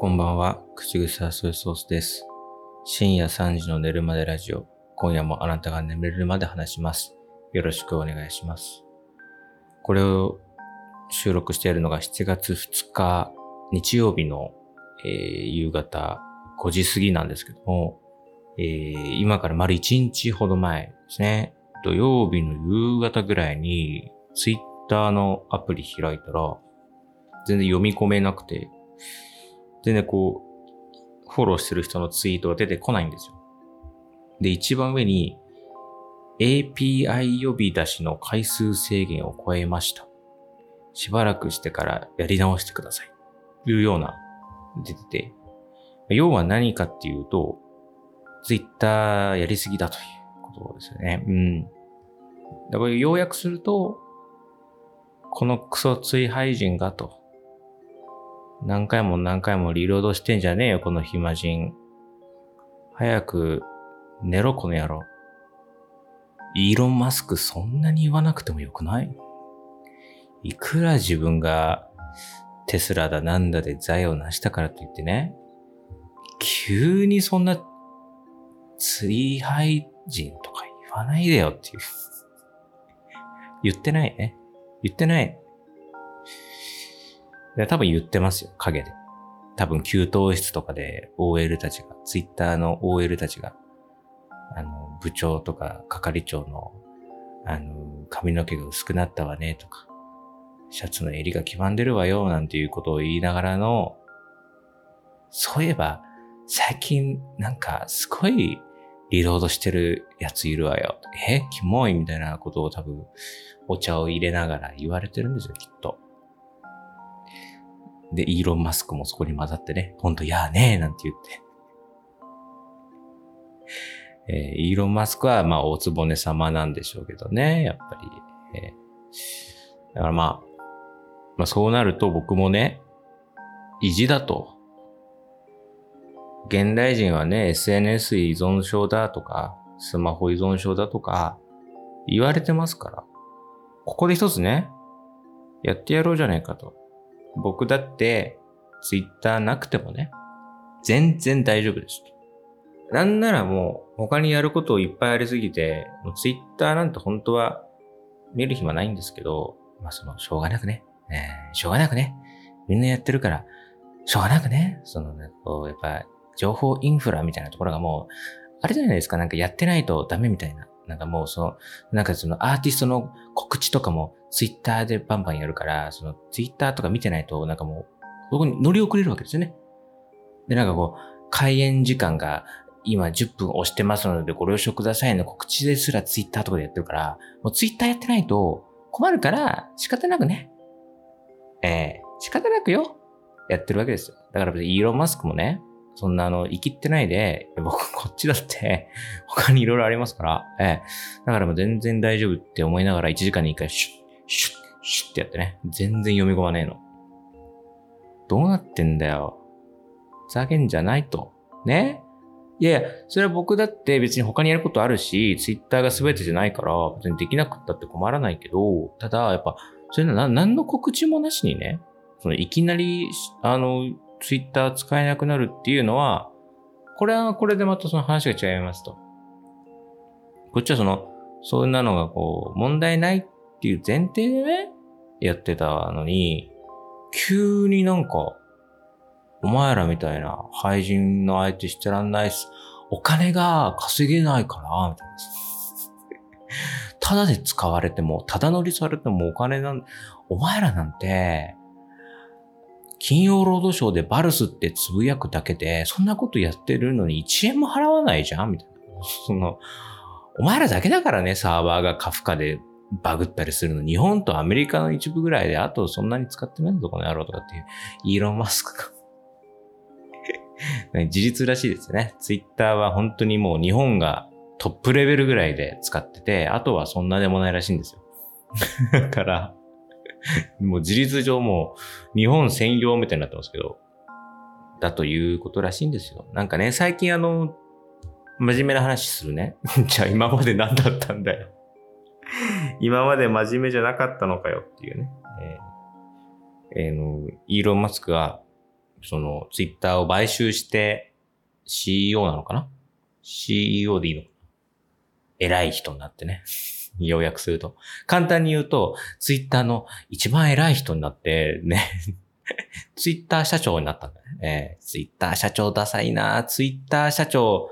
こんばんは、口草ソイソースです。深夜3時の寝るまでラジオ。今夜もあなたが眠れるまで話します。よろしくお願いします。これを収録しているのが7月2日日曜日の、えー夕方5時過ぎなんですけども、えー今から丸1日ほど前ですね。土曜日の夕方ぐらいにツイッターのアプリ開いたら全然読み込めなくて、全然こう、フォローしてる人のツイートが出てこないんですよ。で、一番上に、API 呼び出しの回数制限を超えました。しばらくしてからやり直してください。というような、出てて。要は何かっていうと、ツイッターやりすぎだということですよね。うん。だから要約すると、このクソ追廃人がと。何回も何回もリロードしてんじゃねえよ、この暇人。早く寝ろ、この野郎。イーロン・マスクそんなに言わなくてもよくない？いくら自分がテスラだなんだで財を成したからといってね、急にそんな追廃人とか言わないでよっていう。言ってないね。言ってない。いや多分言ってますよ、影で。多分、給湯室とかで OL たちが、ツイッターの OL たちが、あの、部長とか係長の、あの、髪の毛が薄くなったわね、とか、シャツの襟が黄ばんでるわよ、なんていうことを言いながらの、そういえば、最近、なんか、すごい、リロードしてるやついるわよ。えキモいみたいなことを多分、お茶を入れながら言われてるんですよ、きっと。で、イーロン・マスクもそこに混ざってね、ほんと、やーねーなんて言って。えーイーロン・マスクは、まあ、大つぼね様なんでしょうけどね、やっぱり。えーだからまあ、まあ、そうなると僕もね、意地だと。現代人はね、SNS 依存症だとか、スマホ依存症だとか、言われてますから。ここで一つね、やってやろうじゃないかと。僕だって、ツイッターなくてもね、全然大丈夫です。なんならもう、他にやることをいっぱいありすぎて、もうツイッターなんて本当は見る暇ないんですけど、まあその、しょうがなくね、えーしょうがなくね、みんなやってるから、しょうがなくね、そのね、こう、やっぱ、情報インフラみたいなところがもう、あれじゃないですか、なんかやってないとダメみたいな。なんかもうその、なんかそのアーティストの告知とかもツイッターでバンバンやるから、そのツイッターとか見てないと、なんかもう、そこに乗り遅れるわけですよね。で、なんかこう、開演時間が今10分押してますのでご了承くださいの告知ですらツイッターとかでやってるから、もうツイッターやってないと困るから仕方なくね。ええ仕方なくよ。やってるわけですよ。だから別にイーロン・マスクもね、そんなあの、生きってないで、僕こっちだって、他にいろいろありますから、ええ。だからもう全然大丈夫って思いながら1時間に1回シュッ、シュッ、シュッってやってね。全然読み込まねえの。どうなってんだよ。ふざけんじゃないと。ね？いやいや、それは僕だって別に他にやることあるし、ツイッターが全てじゃないから、別にできなくったって困らないけど、ただ、やっぱ、そういうのは何の告知もなしにね、そのいきなり、あの、ツイッター使えなくなるっていうのは、これはこれでまたその話が違いますと。こっちはその、そんなのがこう、問題ないっていう前提でね、やってたのに、急になんか、お前らみたいな廃人の相手してらんないっす。お金が稼げないから、みたいな。ただで使われても、ただ乗りされてもお金なん、お前らなんて、金曜ロードショーでバルスってつぶやくだけで、そんなことやってるのに1円も払わないじゃんみたいな。その、お前らだけだからね、サーバーがカフカでバグったりするの。日本とアメリカの一部ぐらいで、あとそんなに使ってないぞ、この野郎とかっていう、イーロン・マスクが。事実らしいですね。ツイッターは本当にもう日本がトップレベルぐらいで使ってて、あとはそんなでもないらしいんですよ。だから、もう事実上もう日本専用みたいになってますけど、だということらしいんですよ。なんかね、最近あの、真面目な話するね。じゃあ今まで何だったんだよ。今まで真面目じゃなかったのかよっていうね。えーえーの、イーロン・マスクはその、ツイッターを買収して、CEO なのかな ?CEO でいいのかな？偉い人になってね。要約すると。簡単に言うと、ツイッターの一番偉い人になって、ね ツイッター社長になったんだね。ツイッター社長ダサいなツイッター社長、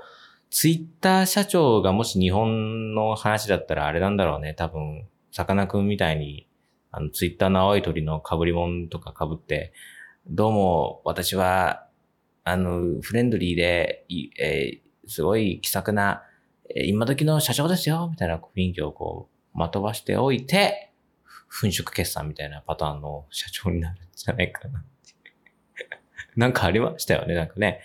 ツイッター社長がもし日本の話だったらあれなんだろうね。多分、さかなクンみたいに、あの、ツイッターの青い鳥の被り物とか被って、どうも、私は、あの、フレンドリーで、えー、すごい気さくな、今時の社長ですよ、みたいな雰囲気をこう、まとばしておいて、粉飾決算みたいなパターンの社長になるんじゃないかな。なんかありましたよね、なんかね。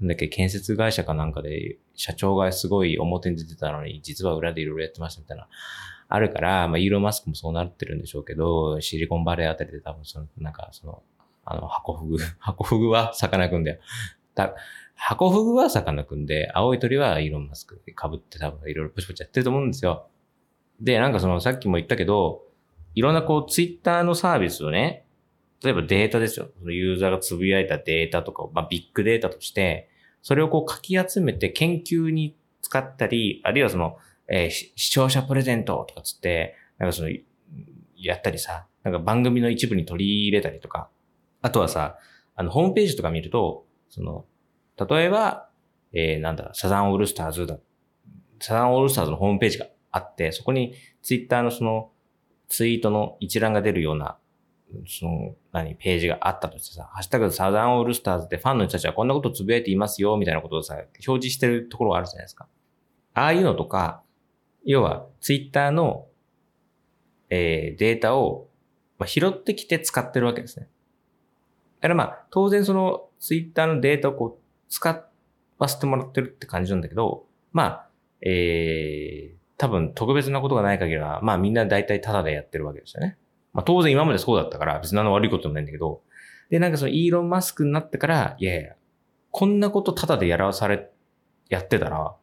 なんだっけ、建設会社かなんかで、社長がすごい表に出てたのに、実は裏でいろいろやってましたみたいな。あるから、まあ、イーロンマスクもそうなってるんでしょうけど、シリコンバレーあたりで多分その、なんかその、あの、箱フグ。箱フグは魚くんだよ。だ箱フグは魚くんで、青い鳥はイーロンマスク被って多分いろいろプチプチやってると思うんですよ。で、なんかその、さっきも言ったけど、いろんなこう、ツイッターのサービスをね、例えばデータですよ。そのユーザーがつぶやいたデータとかを、まあ、ビッグデータとして、それをこう書き集めて研究に使ったり、あるいはその、えー、視聴者プレゼントとかつって、なんかその、やったりさ、なんか番組の一部に取り入れたりとか、あとはさ、あの、ホームページとか見ると、その、例えば、えー、なんだ、サザンオールスターズだ。サザンオールスターズのホームページがあって、そこにツイッターのそのツイートの一覧が出るような、その、何、ページがあったとしてさ、ハッシュタグサザンオールスターズでファンの人たちはこんなことつぶやいていますよ、みたいなことをさ、表示してるところがあるじゃないですか。ああいうのとか、要は、ツイッターの、えー、データを、まあ、拾ってきて使ってるわけですね。だからまあ、当然その、ツイッターのデータをこう、使わせてもらってるって感じなんだけど、まあ、えー、多分特別なことがない限りは、まあみんな大体タダでやってるわけですよね。まあ当然今までそうだったから別に何の悪いこともないんだけど、で、なんかそのイーロン・マスクになってから、いやいや、こんなことタダでやらされ、やってたら、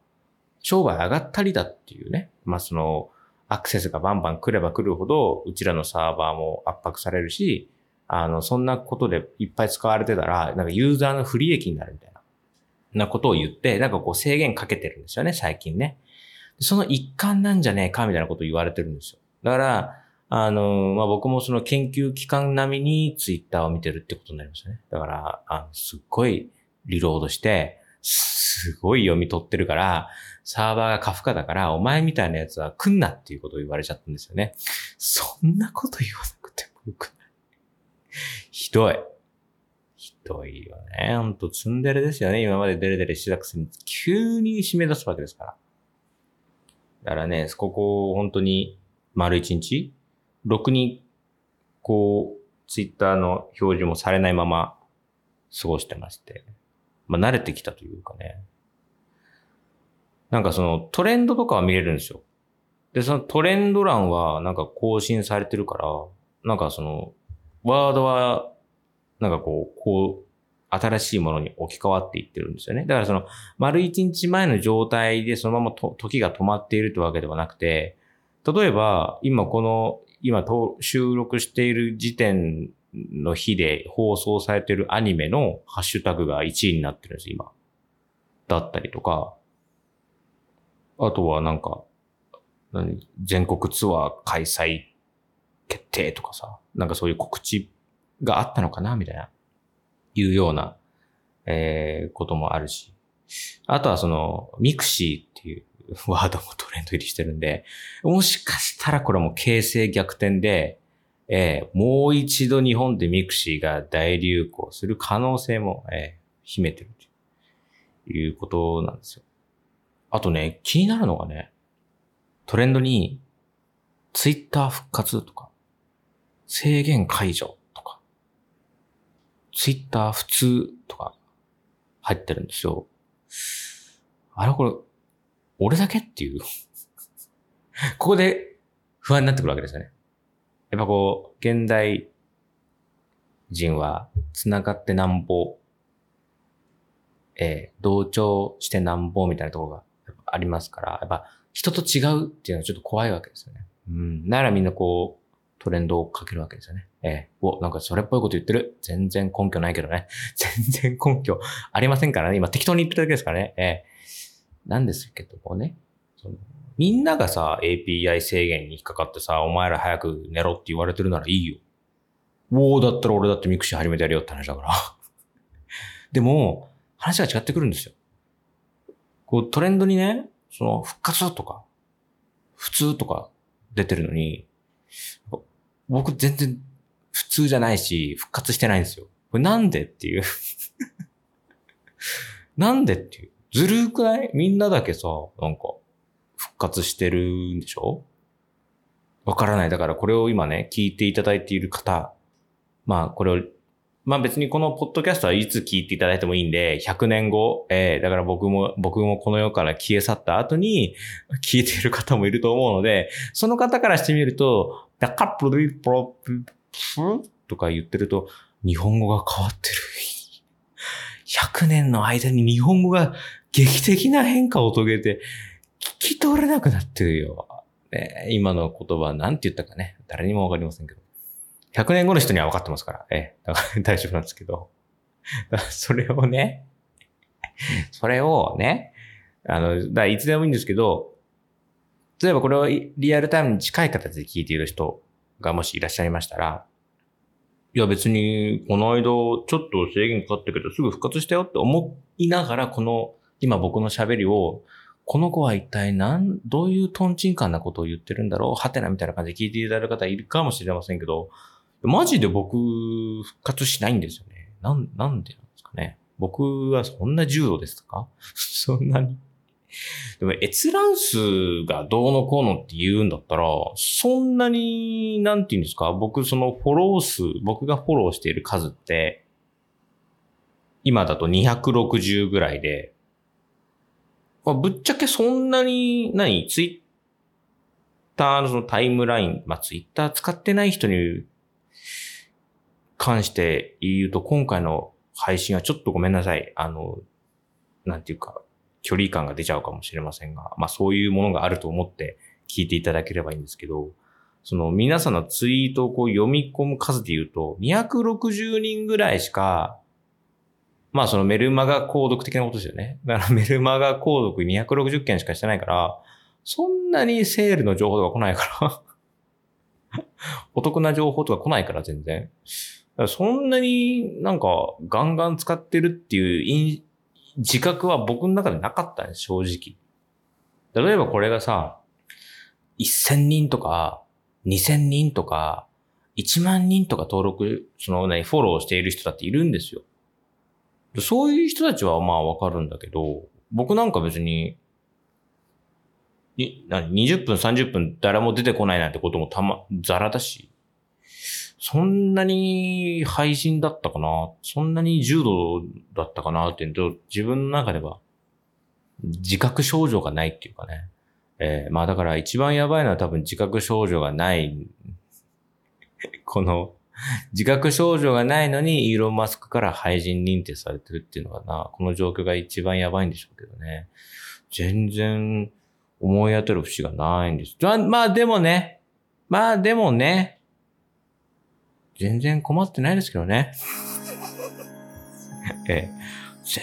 商売上がったりだっていうね。まあその、アクセスがバンバン来れば来るほど、うちらのサーバーも圧迫されるし、あの、そんなことでいっぱい使われてたら、なんかユーザーの不利益になるみたいな、なことを言って、なんかこう制限かけてるんですよね、最近ね。その一環なんじゃねえかみたいなことを言われてるんですよ。だから、あの、まあ、僕もその研究機関並みにツイッターを見てるってことになりましたね。だから、あのすっごいリロードして、すごい読み取ってるから、サーバーがカフカだから、お前みたいなやつは来んなっていうことを言われちゃったんですよね。そんなこと言わなくてもよくない。ひどい。どいよね。ほんとツンデレですよね。今までデレデレしてたくせに、急に締め出すわけですから。だからね、ここ本当に丸一日、ろくに、こう、ツイッターの表示もされないまま過ごしてまして、まあ慣れてきたというかね。なんかそのトレンドとかは見れるんですよ。で、そのトレンド欄はなんか更新されてるから、なんかその、ワードは、なんかこう、こう、新しいものに置き換わっていってるんですよね。だからその、丸一日前の状態でそのままと時が止まっているというわけではなくて、例えば、今この、今収録している時点の日で放送されているアニメのハッシュタグが1位になってるんです、今。だったりとか、あとはなんか、何？全国ツアー開催決定とかさ、なんかそういう告知があったのかなみたいな。いうような、えー、こともあるし。あとはその、ミクシーっていうワードもトレンド入りしてるんで、もしかしたらこれも形勢逆転で、えー、もう一度日本でミクシーが大流行する可能性も、えー、秘めてるということなんですよ。あとね、気になるのがね、トレンドに、ツイッター復活とか、制限解除ツイッター普通とか入ってるんですよ。あれこれ、俺だけっていう？ここで不安になってくるわけですよね。やっぱこう、現代人は繋がってなんぼ、えー、同調してなんぼみたいなところがありますから、やっぱ人と違うっていうのはちょっと怖いわけですよね。うん。ならみんなこう、トレンドをかけるわけですよね。ええお、なんかそれっぽいこと言ってる。全然根拠ないけどね。全然根拠ありませんからね。今適当に言ってるだけですからね。ええなんですけどもね。そのみんながさ、API 制限に引っかかってさ、お前ら早く寝ろって言われてるならいいよ。おー、だったら俺だってミクシー始めてやるよって話だから。でも、話が違ってくるんですよ。こうトレンドにね、その復活とか、普通とか出てるのに、僕全然普通じゃないし、復活してないんですよ。これなんでっていう なんでっていう。ずるくない？みんなだけさ、なんか、復活してるんでしょ？わからない。だからこれを今ね、聞いていただいている方、まあこれをまあ別にこのポッドキャストはいつ聞いていただいてもいいんで、100年後、えー、だから僕も、僕もこの世から消え去った後に聞いている方もいると思うので、その方からしてみると、ダカップリプロプとか言ってると、日本語が変わってる。100年の間に日本語が劇的な変化を遂げて、聞き取れなくなってるよ。ね、今の言葉なんて言ったかね、誰にもわかりませんけど。100年後の人には分かってますから、ええ、だから大丈夫なんですけど。それをね、それをね、あの、だいつでもいいんですけど、例えばこれをリアルタイムに近い形で聞いている人がもしいらっしゃいましたら、いや別に、この間、ちょっと制限かかったけど、すぐ復活したよって思いながら、この、今僕の喋りを、この子は一体何、どういうトンチンカンなことを言ってるんだろう？はてなみたいな感じで聞いていただく方いるかもしれませんけど、マジで僕、復活しないんですよね。なん、なんでなんですかね？僕はそんな重度ですか？そんなに。でも閲覧数がどうのこうのって言うんだったら、そんなに、なんて言うんですか？僕そのフォロー数、僕がフォローしている数って、今だと260ぐらいで、まあ、ぶっちゃけそんなに、何ツイッターのそのタイムライン、まあツイッター使ってない人に関して言うと、今回の配信はちょっとごめんなさい。あの、なんていうか、距離感が出ちゃうかもしれませんが、まあそういうものがあると思って聞いていただければいいんですけど、その皆さんのツイートをこう読み込む数で言うと、260人ぐらいしか、まあそのメルマガ購読的なことですよね。だからメルマガ購読260件しかしてないから、そんなにセールの情報とか来ないから お得な情報とか来ないから全然。そんなになんかガンガン使ってるっていう自覚は僕の中でなかったね、正直。例えばこれがさ、1000人とか、2000人とか、1万人とか登録、そのね、フォローしている人だっているんですよ。そういう人たちはまあわかるんだけど、僕なんか別に、に、20分、30分誰も出てこないなんてこともたま、ザラだし。そんなに配信だったかな？そんなに重度だったかなっていうと、自分の中では自覚症状がないっていうかね。えー、まあだから一番やばいのは多分自覚症状がない、この、自覚症状がないのにイーロン・マスクから廃人認定されてるっていうのがな、この状況が一番やばいんでしょうけどね。全然思い当たる節がないんです。まあでもね、まあでもね、全然困ってないですけどね。ええ、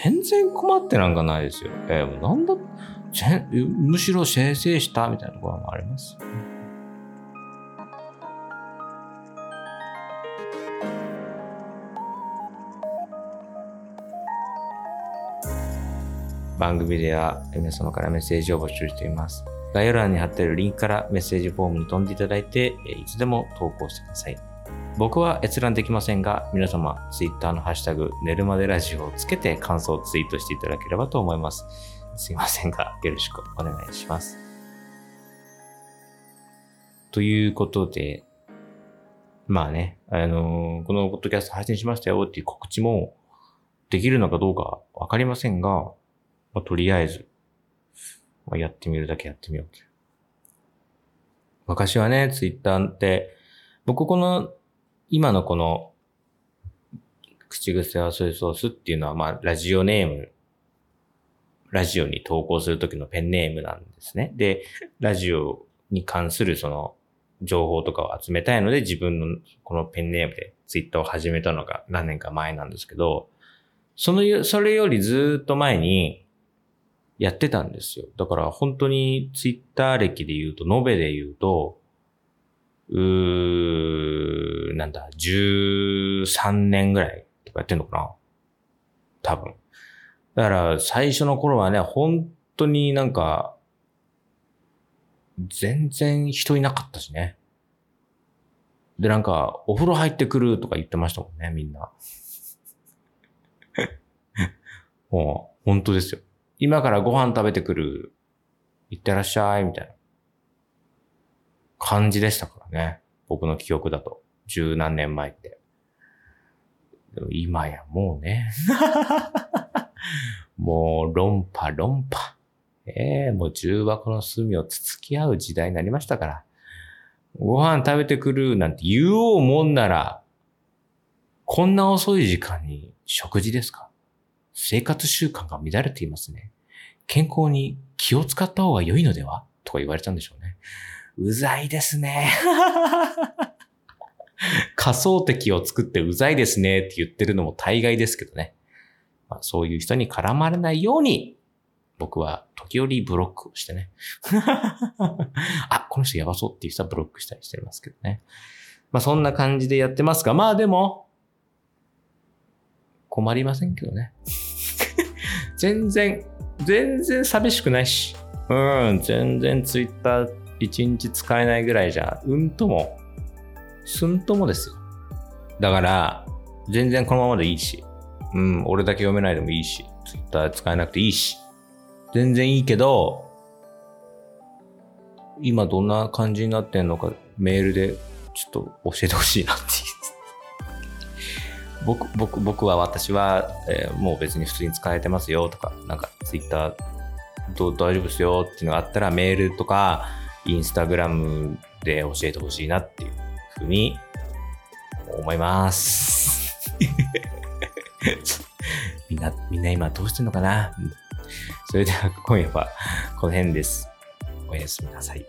全然困ってなんかないですよ。ええ、なんだ、むしろ生成したみたいなところもあります。番組では皆様からメッセージを募集しています。概要欄に貼っているリンクからメッセージフォームに飛んでいただいて、いつでも投稿してください。僕は閲覧できませんが、皆様、ツイッターのハッシュタグ、寝るまでラジオをつけて感想をツイートしていただければと思います。すいませんが、よろしくお願いします。ということで、まあね、あのー、このポッドキャスト配信しましたよっていう告知もできるのかどうかわかりませんが、まあ、とりあえず、まあ、やってみるだけやってみようと。昔はね、ツイッターって、僕この今のこの、口癖はソイソースっていうのは、まあ、ラジオネーム、ラジオに投稿するときのペンネームなんですね。で、ラジオに関するその、情報とかを集めたいので自分のこのペンネームでツイッターを始めたのが何年か前なんですけど、その、それよりずっと前にやってたんですよ。だから本当にツイッター歴で言うと、延べで言うと、うー、なんだ、13年ぐらいとかやってんのかな？多分。だから最初の頃はね、本当になんか、全然人いなかったしね。で、なんか、お風呂入ってくるとか言ってましたもんね、みんな。もう、本当ですよ。今からご飯食べてくる。行ってらっしゃい、みたいな感じでしたかね。僕の記憶だと。十何年前って。今やもうね。もう論破論破。ええー、もう重箱の隅をつつき合う時代になりましたから。ご飯食べてくるなんて言おうもんなら、こんな遅い時間に食事ですか？生活習慣が乱れていますね。健康に気を使った方が良いのでは？とか言われちゃうんでしょうね。うざいですね。仮想敵を作ってうざいですねって言ってるのも大概ですけどね。まあ、そういう人に絡まれないように、僕は時折ブロックをしてね。あ、この人やばそうっていう人はブロックしたりしてますけどね。まあそんな感じでやってますが、まあでも、困りませんけどね。全然、全然寂しくないし。うん、全然ツイッター一日使えないぐらいじゃ、うんとも、すんともですよ。だから、全然このままでいいし。うん、俺だけ読めないでもいいし、ツイッター使えなくていいし、全然いいけど、今どんな感じになってんのかメールでちょっと教えてほしいなっていう。僕、僕、僕は私は、えー、もう別に普通に使えてますよとか、なんかツイッターど大丈夫ですよっていうのがあったらメールとかインスタグラムで教えてほしいなっていうふうに思います。みんな、みんな今どうしてんのかな？それでは今夜はこの辺です。おやすみなさい。